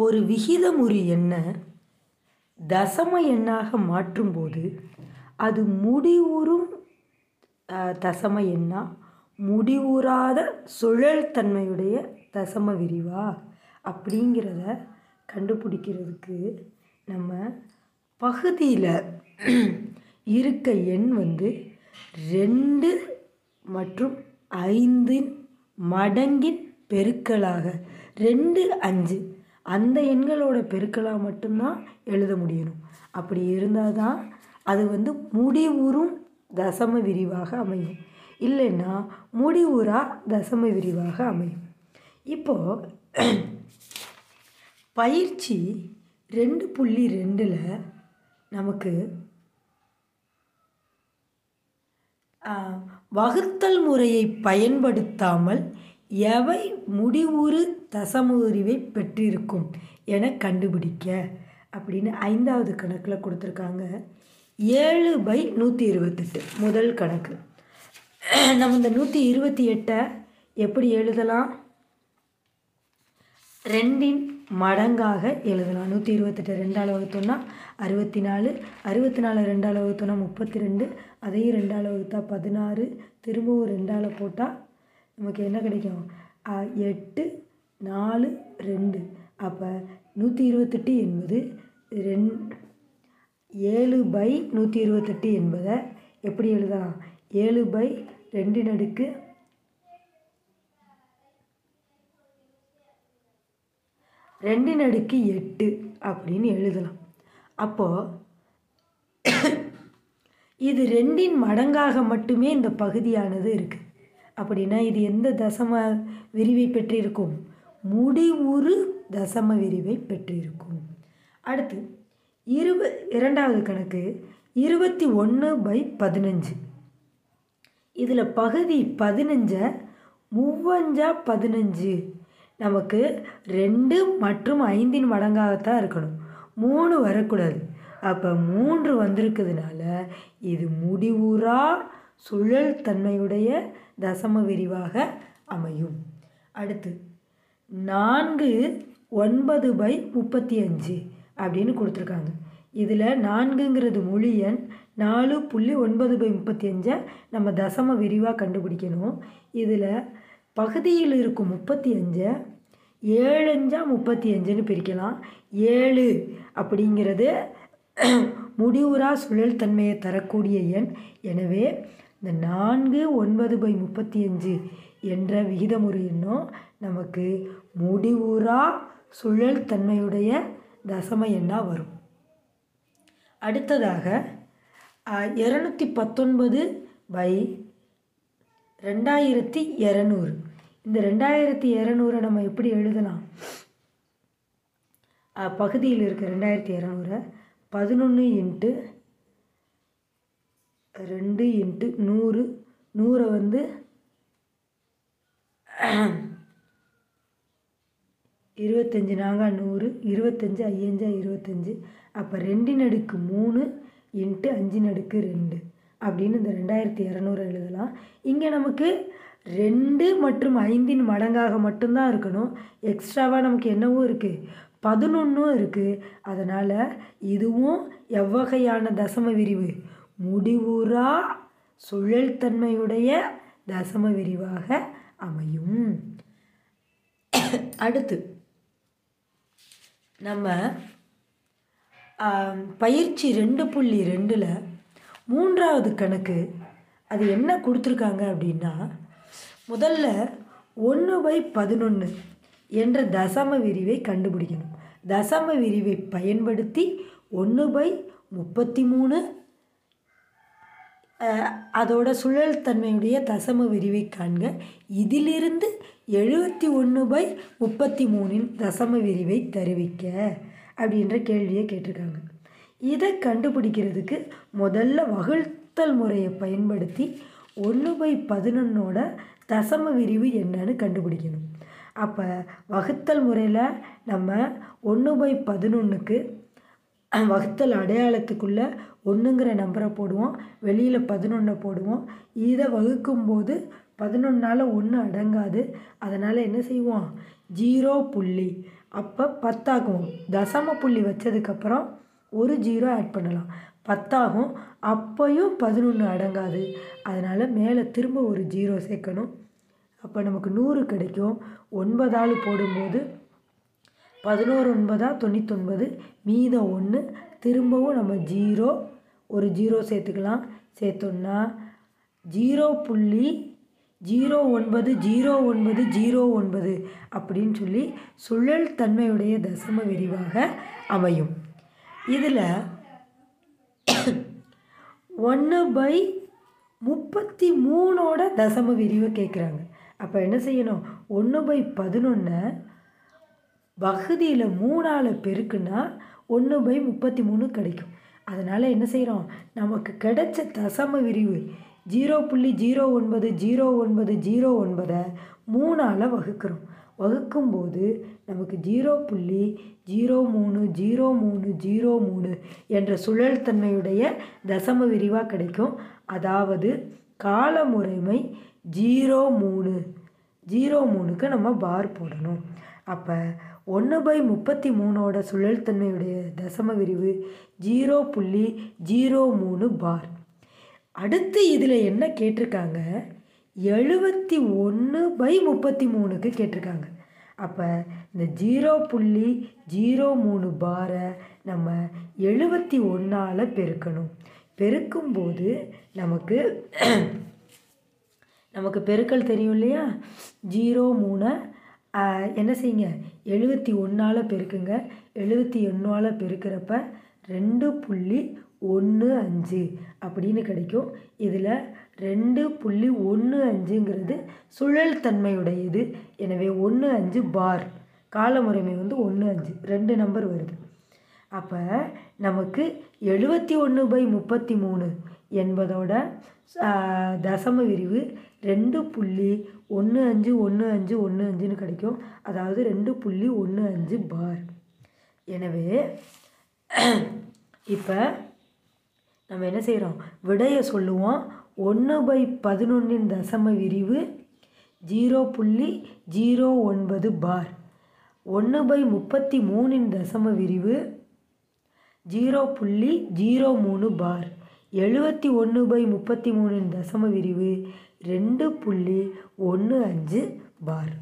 ஒரு விகிதமுறி எண்ணை தசம எண்ணாக மாற்றும்போது அது முடிவுறும் தசம எண்ணா? முடிவுறாத சுழல் தன்மையுடைய தசம விரிவா? அப்படிங்கிறத கண்டுபிடிக்கிறதுக்கு நம்ம பகுதியில் இருக்க எண் வந்து ரெண்டு மற்றும் ஐந்தின் மடங்கின் பெருக்கலாக ரெண்டு அஞ்சு. அந்த எண்களோட பெருக்கலாக மட்டும்தான் எழுத முடியணும். அப்படி இருந்தால் தான் அது வந்து முடிவுறும் தசம விரிவாக அமையும். இல்லைன்னா முடிவுறா தசம விரிவாக அமையும். இப்போது பயிற்சி ரெண்டு புள்ளி ரெண்டில் நமக்கு வகுத்தல் முறையை பயன்படுத்தாமல் எவை முடிவுறு தசமுறிவை பெற்றிருக்கும் என கண்டுபிடிக்க? அப்படின்னு ஐந்தாவது கணக்கில் கொடுத்துருக்காங்க. ஏழு பை நூற்றி இருபத்தெட்டு முதல் கணக்கு. நம்ம இந்த நூற்றி இருபத்தி எட்டை எப்படி எழுதலாம்? ரெண்டின் மடங்காக எழுதலாம். நூற்றி இருபத்தெட்டு ரெண்டால் வகுத்தோம்னா அறுபத்தி நாலு அறுபத்தி நாலு ரெண்டால் வகுத்தோம்னா முப்பத்தி ரெண்டு அதையும் ரெண்டால் வகுத்தா பதினாறு திரும்பவும் ரெண்டால் போட்டால் நமக்கு என்ன கிடைக்கும்? எட்டு நாலு ரெண்டு. அப்போ நூற்றி இருபத்தெட்டு என்பது ரெண் ஏழு பை நூற்றி இருபத்தெட்டு என்பதை எப்படி எழுதலாம்? ஏழு பை ரெண்டின் அடுக்கு ரெண்டின் அடுக்கு எட்டு அப்படின்னு எழுதலாம். அப்போது இது ரெண்டின் மடங்காக மட்டுமே இந்த பகுதியானது இருக்குது அப்படின்னா இது எந்த தசம விரிவை பெற்றிருக்கும்? முடிவுறு தசம விரிவை பெற்றிருக்கும். அடுத்து இருப இரண்டாவது கணக்கு இருபத்தி ஒன்று பை பதினஞ்சு. இதில் பகுதி பதினஞ்சை மூவஞ்சா பதினஞ்சு. நமக்கு ரெண்டு மற்றும் ஐந்தின் மடங்காகத்தான் இருக்கணும். மூணு வரக்கூடாது. அப்போ மூன்று வந்திருக்கிறதுனால இது முடிவுறா சுழல் தன்மையுடைய தசம விரிவாக அமையும். அடுத்து நான்கு ஒன்பது பை முப்பத்தி அஞ்சு அப்படின்னு கொடுத்துருக்காங்க. இதில் நான்குங்கிறது மொழி எண் நாலு புள்ளி ஒன்பது பை முப்பத்தி அஞ்சை நம்ம தசம விரிவாக கண்டுபிடிக்கணும். இதில் பகுதியில் இருக்கும் முப்பத்தி அஞ்சை ஏழஞ்சா முப்பத்தி அஞ்சுன்னு பிரிக்கலாம். ஏழு அப்படிங்கிறது முடிவுறா சுழல் தன்மையை தரக்கூடிய எண். எனவே இந்த நான்கு ஒன்பது பை முப்பத்தி அஞ்சு என்ற விகிதமுறு எண்ணும் நமக்கு முடிவுறா சுழல் தன்மையுடைய தசம எண்ணாக வரும். அடுத்ததாக இரநூத்தி பத்தொன்பது பை ரெண்டாயிரத்தி இரநூறு. இந்த ரெண்டாயிரத்தி இரநூறை நம்ம எப்படி எழுதலாம்? பகுதியில் இருக்க ரெண்டாயிரத்தி இரநூறை பதினொன்று இன்ட்டு ரெண்டு இன்ட்டு நூறு. நூறை வந்து இருபத்தஞ்சி நாங்கா நூறு இருபத்தஞ்சி ஐயஞ்சா இருபத்தஞ்சி. அப்போ ரெண்டு நடுக்கு மூணு இன்ட்டு அஞ்சு நடுக்கு ரெண்டு அப்படின்னு இந்த ரெண்டாயிரத்தி இரநூறு எழுதலாம். இங்கே நமக்கு ரெண்டு மற்றும் ஐந்தின் மடங்காக மட்டும்தான் இருக்கணும். எக்ஸ்ட்ராவாக நமக்கு என்னவும் இருக்குது பதினொன்றும் இருக்குது அதனால் இதுவும் எவ்வகையான தசம விரிவு? முடிவுறா சுழல் தன்மையுடைய தசம விரிவாக அமையும். அடுத்து நம்ம பயிற்சி ரெண்டு புள்ளி ரெண்டில் மூன்றாவது கணக்கு அது என்ன கொடுத்துருக்காங்க அப்படின்னா முதல்ல ஒன்று பை பதினொன்று என்ற தசம விரிவை கண்டுபிடிக்கணும். தசம விரிவை பயன்படுத்தி ஒன்று பை முப்பத்தி மூணு அதோட சுழல் தன்மையுடைய தசம விரிவை காண்க. இதிலிருந்து எழுபத்தி ஒன்று பை முப்பத்தி மூணின் தசம விரிவை தருவிக்க அப்படின்ற கேள்வியை கேட்டிருக்காங்க. இதை கண்டுபிடிக்கிறதுக்கு முதல்ல வகுத்தல் முறையை பயன்படுத்தி ஒன்று பை பதினொன்னோட தசம விரிவு என்னன்னு கண்டுபிடிக்கணும். அப்போ வகுத்தல் முறையில் நம்ம ஒன்று பை பதினொன்றுக்கு வகுத்தல் அடையாளத்துக்குள்ளே ஒன்றுங்கிற நம்பரை போடுவோம். வெளியில் பதினொன்றை போடுவோம். இதை வகுக்கும்போது பதினொன்றால் ஒன்று அடங்காது. அதனால் என்ன செய்வோம்? ஜீரோ புள்ளி. அப்போ பத்தாகும். தசம புள்ளி வச்சதுக்கப்புறம் ஒரு ஜீரோ ஆட் பண்ணலாம். பத்தாகும். அப்பையும் பதினொன்று அடங்காது. அதனால் மேலே திரும்ப ஒரு ஜீரோ சேர்க்கணும். அப்போ நமக்கு நூறு கிடைக்கும். ஒன்பதால் போடும்போது பதினோரு ஒன்பதா தொண்ணூத்தொன்பது மீதம் ஒன்று திரும்பவும் நம்ம ஜீரோ ஒரு ஜீரோ சேர்த்துக்கலாம். சேர்த்தோன்னா ஜீரோ புள்ளி ஜீரோ ஒன்பது ஜீரோ ஒன்பது ஜீரோ ஒன்பது அப்படின்னு சொல்லி சுழல் தன்மையுடைய தசம விரிவாக அமையும். இதில் ஒன்று பை முப்பத்தி மூணோட தசம விரிவை கேட்குறாங்க. அப்போ என்ன செய்யணும்? ஒன்று பை பதினொன்று பகுதியில் மூணால் பெருக்குன்னா ஒன்று பை முப்பத்தி மூணு கிடைக்கும். அதனால் என்ன செய்கிறோம் நமக்கு கிடைச்ச தசம விரிவு ஜீரோ புள்ளி ஜீரோ ஒன்பது ஜீரோ ஒன்பது ஜீரோ ஒன்பதை மூணால் வகுக்கிறோம். வகுக்கும்போது நமக்கு ஜீரோ புள்ளி ஜீரோ மூணு ஜீரோ மூணு ஜீரோ மூணு என்ற சுழல் தன்மையுடைய தசம விரிவாக கிடைக்கும். அதாவது கால முறைமை ஜீரோ மூணு ஜீரோ மூணுக்கு நம்ம பார் போடணும். அப்போ ஒன்று பை முப்பத்தி மூணோட சுழல் தன்மையுடைய தசம விரிவு ஜீரோ புள்ளி ஜீரோ மூணு பார். அடுத்து இதில் என்ன கேட்டிருக்காங்க? எழுபத்தி ஒன்று பை முப்பத்தி மூணுக்கு கேட்டிருக்காங்க. அப்போ இந்த ஜீரோ புள்ளி ஜீரோ மூணு பாரை நம்ம எழுபத்தி ஒன்றால் பெருக்கணும். பெருக்கும்போது நமக்கு நமக்கு பெருக்கல் தெரியும் இல்லையா? ஜீரோ மூணை என்ன செய்யுங்க? எழுபத்தி ஒன்றால் பெருக்குங்க. எழுபத்தி ஒன்றால் பெருக்கிறப்ப ரெண்டு புள்ளி ஒன்று அஞ்சு அப்படின்னு கிடைக்கும். இதில் ரெண்டு புள்ளி ஒன்று அஞ்சுங்கிறது சுழல் தன்மையுடையது. எனவே ஒன்று அஞ்சு பார். காலமுறைமை வந்து ஒன்று அஞ்சு. ரெண்டு நம்பர் வருது. அப்போ நமக்கு எழுபத்தி ஒன்று பை முப்பத்தி மூணு என்பதோட தசம விரிவு ரெண்டு புள்ளி ஒன்று அஞ்சு ஒன்று அஞ்சு ஒன்று அஞ்சுன்னு கிடைக்கும். அதாவது ரெண்டு புள்ளி ஒன்று அஞ்சு பார் எனவே இப்போ நம்ம என்ன செய்கிறோம் விடையை சொல்லுவோம். ஒன்று பை பதினொன்றின் தசம விரிவு ஜீரோ புள்ளி ஜீரோ ஒன்பது பார் ஒன்று பை முப்பத்தி மூணின் தசம விரிவு ஜீரோ புள்ளி ஜீரோ மூணு பார். எழுபத்தி ஒன்று பை முப்பத்தி மூணின் தசம விரிவு ரெண்டு புள்ளி ஒன்று அஞ்சு பார்.